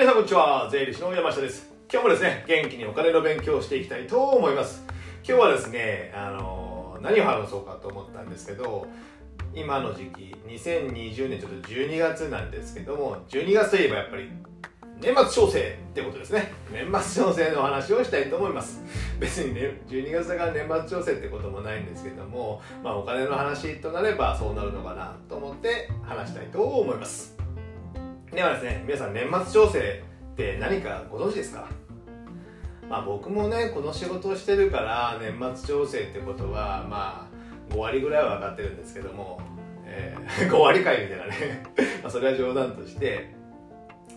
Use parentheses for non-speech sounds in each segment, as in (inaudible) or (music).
皆さんこんにちは。税理士の山下です。今日もですね元気にお金の勉強をしていきたいと思います。今日はですねあの何を話そうかと思ったんですけど今の時期2020年ちょっと12月なんですけども12月といえばやっぱり年末調整ってことですね。年末調整のお話をしたいと思います。別にね12月だから年末調整ってこともないんですけどもまあお金の話となればそうなるのかなと思って話したいと思います。ではですね皆さん年末調整って何かご存知ですか？まあ僕もねこの仕事をしてるから年末調整ってことはまあ5割ぐらいは分かってるんですけども、えー、(laughs) 5割かいみたいなね。まあそれは冗談として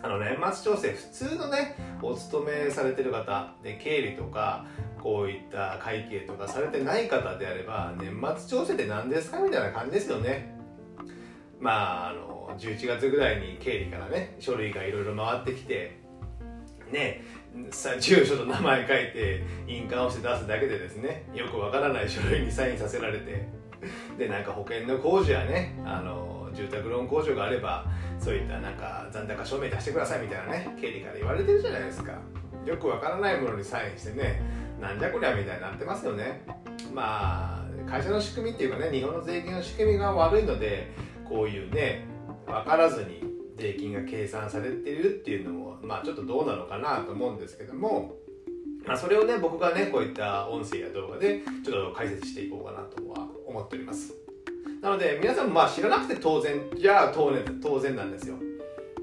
あの年末調整普通のねお勤めされてる方で経理とかこういった会計とかされてない方であれば年末調整って何ですか？みたいな感じですよね。まああの11月ぐらいに経理からね書類がいろいろ回ってきてねさ住所と名前書いて印鑑をして出すだけでですねよくわからない書類にサインさせられてでなんか保険の控除やねあの住宅ローン控除があればそういったなんか残高証明出してくださいみたいなね経理から言われてるじゃないですか。よくわからないものにサインしてねなんじゃこりゃみたいになってますよね。まあ会社の仕組みっていうかね日本の税金の仕組みが悪いのでこういうね分からずに税金が計算されてるっていうのもまあちょっとどうなのかなと思うんですけども、まあ、それをね僕がねこういった音声や動画でちょっと解説していこうかなとは思っております。なので皆さんもまあ知らなくて当然じゃあ当然当然なんですよ。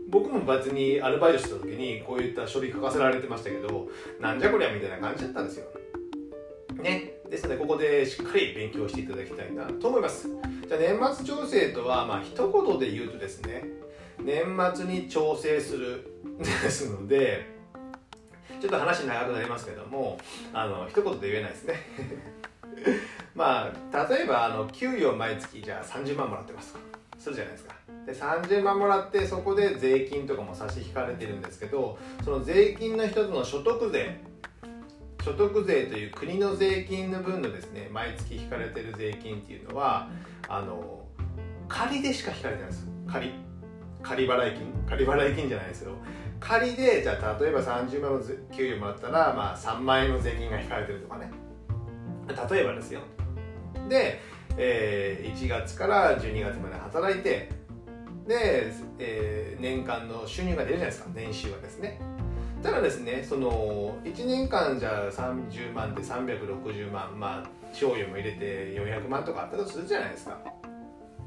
僕も別にアルバイトした時にこういった書類書かせられてましたけどなんじゃこりゃみたいな感じだったんですよ。ね。ですのでここでしっかり勉強していただきたいなと思います。じゃあ年末調整とはまあ一言で言うとですね年末に調整する (laughs) ですのでちょっと話長くなりますけどもあの一言で言えないですね。(laughs) まあ例えばあの給与毎月じゃあ30万もらってますするじゃないですか。で30万もらってそこで税金とかも差し引かれてるんですけどその税金の一つの所得税所得税という国の税金の分のですね毎月引かれてる税金っていうのはあの仮でしか引かれてないです仮。仮払い金？仮払い金じゃないですけど仮でじゃあ例えば30万の給料もらったら、まあ、3万円の税金が引かれてるとかね。例えばですよ。で、えー、1月から12月まで働いてで、えー、年間の収入が出るじゃないですか年収はですね。ただですねその1年間じゃあ30万で360万まあ賞与も入れて400万とかあったとするじゃないですか。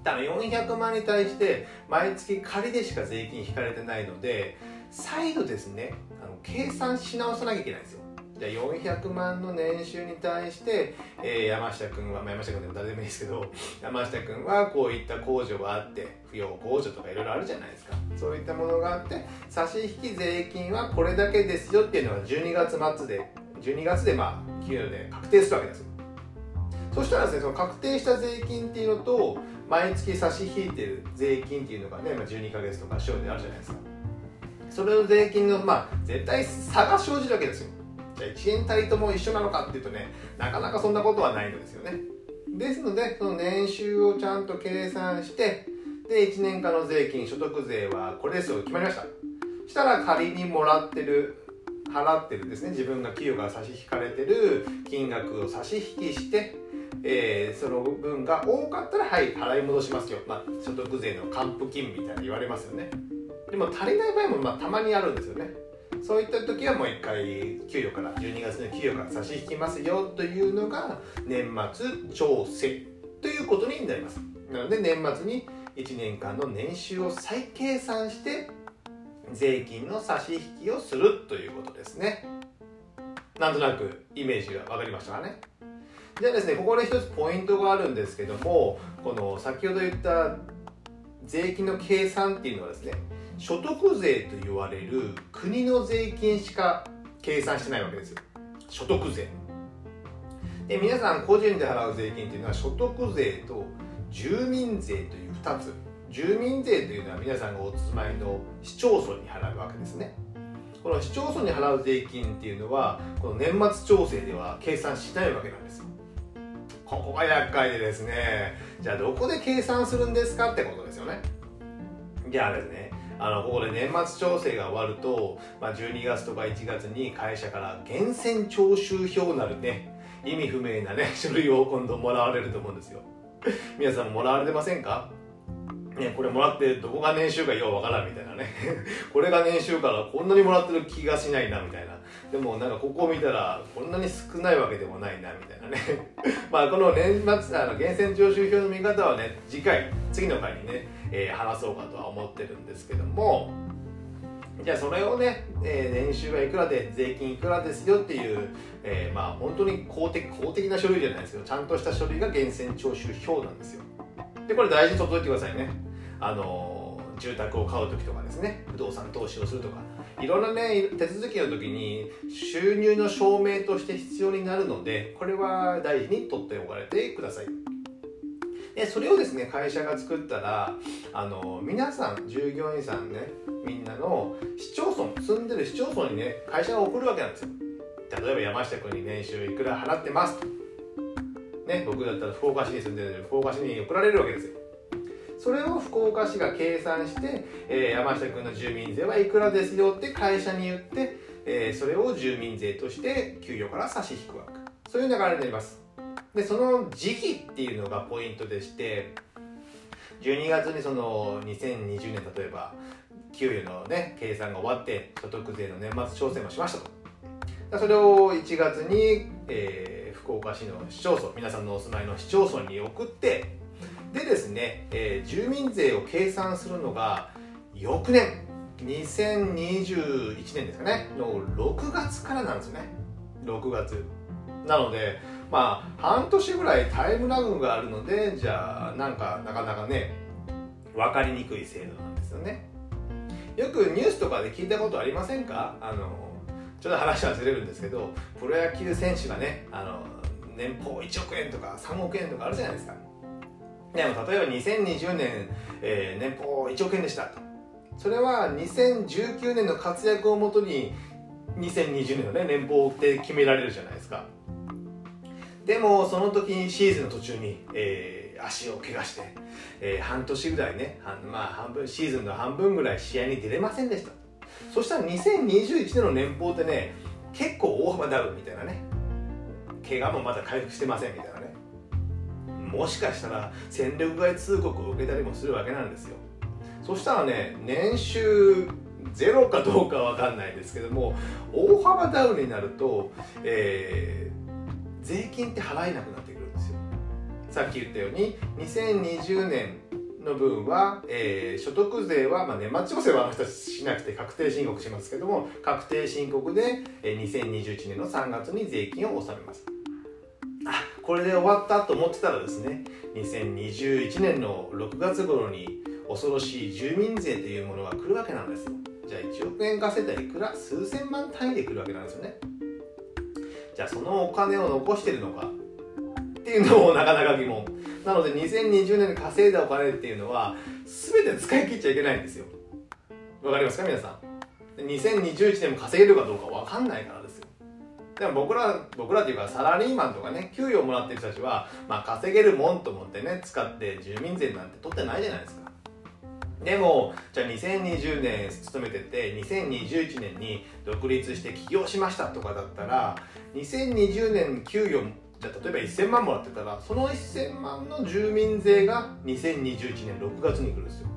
だから400万に対して毎月仮でしか税金引かれてないので再度ですねあの計算し直さなきゃいけないんですよ。じゃあ400万の年収に対して、えー、山下君は、まあ、山下君でも誰でもいいですけど山下君はこういった控除があって扶養控除とかいろいろあるじゃないですか。そういったものがあって差し引き税金はこれだけですよっていうのが12月末で12月でまあ給与で確定するわけですそしたらですねその確定した税金っていうのと毎月差し引いてる税金っていうのがね、まあ、12か月とか賞であるじゃないですか。それの税金のまあ絶対差が生じるわけですよ。じゃあ1円たりとも一緒なのかっていうとねなかなかそんなことはないのですよね。ですのでその年収をちゃんと計算してで1年間の税金所得税はこれですよ決まりました。したら仮にもらってる払ってるですね自分が給与が差し引かれてる金額を差し引きしてえー、その分が多かったらはい払い戻しますよ、まあ、所得税の還付金みたいな言われますよね。でも足りない場合もまあたまにあるんですよね。そういった時はもう一回給与から12月の給与から差し引きますよというのが年末調整ということになります。なので年末に1年間の年収を再計算して税金の差し引きをするということですね。なんとなくイメージが分かりましたかね。じゃあですねここで一つポイントがあるんですけどもこの先ほど言った税金の計算っていうのはですね所得税と言われる国の税金しか計算してないわけです。よ所得税。で皆さん個人で払う税金っていうのは所得税と住民税という2つ。住民税というのは皆さんがお住まいの市町村に払うわけですね。この市町村に払う税金っていうのはこの年末調整では計算しないわけなんです。よここが厄介でですね。じゃあどこで計算するんですかってことですよね。じゃあですね。あのここで年末調整が終わると、まあ、12月とか1月に会社から源泉徴収票なるね意味不明なね (laughs) 書類を今度もらわれると思うんですよ。皆さんもらわれてませんか？ね、これもらってどこが年収かようわからんみたいなね。(laughs) これが年収からこんなにもらってる気がしないなみたいな。でもなんかここを見たらこんなに少ないわけでもないなみたいなね。(laughs) まあこの年末あの源泉徴収票の見方はね次回次の回にね、えー、話そうかとは思ってるんですけども。じゃあそれをね、えー、年収はいくらで税金いくらですよっていう、えー、まあ本当に公的公的な書類じゃないですけどちゃんとした書類が源泉徴収票なんですよ。でこれ大事に取っといてくださいね。あの住宅を買う時とかですね不動産投資をするとかいろんなね手続きの時に収入の証明として必要になるのでこれは大事に取っておかれてください。でそれをですね会社が作ったらあの皆さん従業員さんねみんなの市町村住んでる市町村にね会社が送るわけなんですよ。例えば山下君に年収いくら払ってますと。ね僕だったら福岡市に住んでる福岡市に送られるわけですよ。それを福岡市が計算して、えー、山下君の住民税はいくらですよって会社に言って、えー、それを住民税として給与から差し引くわけ。そういう流れになります。でその時期っていうのがポイントでして12月にその2020年例えば給与のね計算が終わって所得税の年末調整もしましたと。それを1月に、えー、福岡市の市町村皆さんのお住まいの市町村に送ってでですね、えー、住民税を計算するのが翌年2021年ですかねの6月からなんですね。6月。なのでまあ半年ぐらいタイムラグがあるのでじゃあなんかなかなかね分かりにくい制度なんですよね。よくニュースとかで聞いたことありませんか？あのちょっと話はずれるんですけどプロ野球選手がねあの年俸1億円とか3億円とかあるじゃないですか。でも例えば2020年、えー、年俸1億円でした。とそれは2019年の活躍をもとに2020年のね年俸って決められるじゃないですか。でもその時にシーズンの途中に、えー、足を怪我して、えー、半年ぐらいねまあ半分シーズンの半分ぐらい試合に出れませんでした。そしたら2021年の年俸ってね結構大幅ダウンみたいなね。怪我もまだ回復してませんみたいなね。もしかしたら戦力外通告を受けたりもするわけなんですよ。そしたらね年収ゼロかどうかわかんないですけども大幅ダウンになると、えー、税金って払えなくなってくるんですよ。さっき言ったように2020年の分は、えー、所得税は、まあ、年末調整はあの人たちしなくて確定申告しますけども確定申告で、えー、2021年の3月に税金を納めます。これで終わったと思ってたらですね2021年の6月頃に恐ろしい住民税というものが来るわけなんですよ。じゃあ1億円稼いだいくら数千万単位で来るわけなんですよね。じゃあそのお金を残してるのか？っていうのもなかなか疑問。なので2020年に稼いだお金っていうのは全て使い切っちゃいけないんですよ。わかりますか？皆さん。2021年も稼げるかどうか分かんないからですでも僕ら僕らっていうかサラリーマンとかね給与もらってる人たちは、まあ、稼げるもんと思ってね使って住民税なんて取ってないじゃないですか。でもじゃあ2020年勤めてて2021年に独立して起業しましたとかだったら2020年給与じゃあ例えば1000万もらってたらその1000万の住民税が2021年6月に来るんですよ。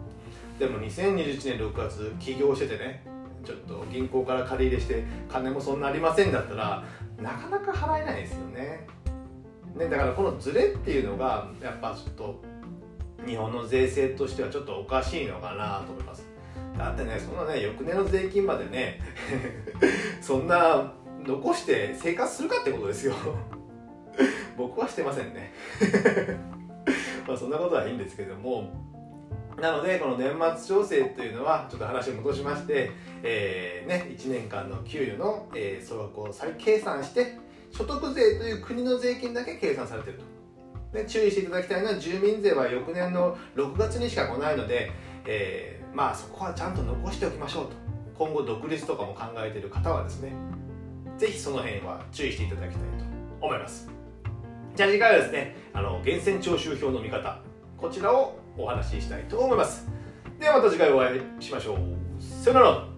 でも2021年6月起業しててねちょっと銀行から借り入れして金もそんなありませんだったらなかなか払えないですよね。ねだからこのズレっていうのがやっぱちょっと日本の税制としてはちょっとおかしいのかなと思います。だってねそんなね翌年の税金までね (laughs) そんな残して生活するかってことですよ。僕はしてませんね。(laughs) まあそんなことはいいんですけどもなのでこの年末調整というのはちょっと話を戻しまして、えーね、1年間の給与の、えー、総額を再計算して所得税という国の税金だけ計算されてると。で注意していただきたいのは住民税は翌年の6月にしか来ないので、えー、まあそこはちゃんと残しておきましょうと。今後独立とかも考えている方はですねぜひその辺は注意していただきたいと思います。じゃあ次回はですねあの源泉徴収票の見方。こちらをお話ししたいと思います。ではまた次回お会いしましょう。さよなら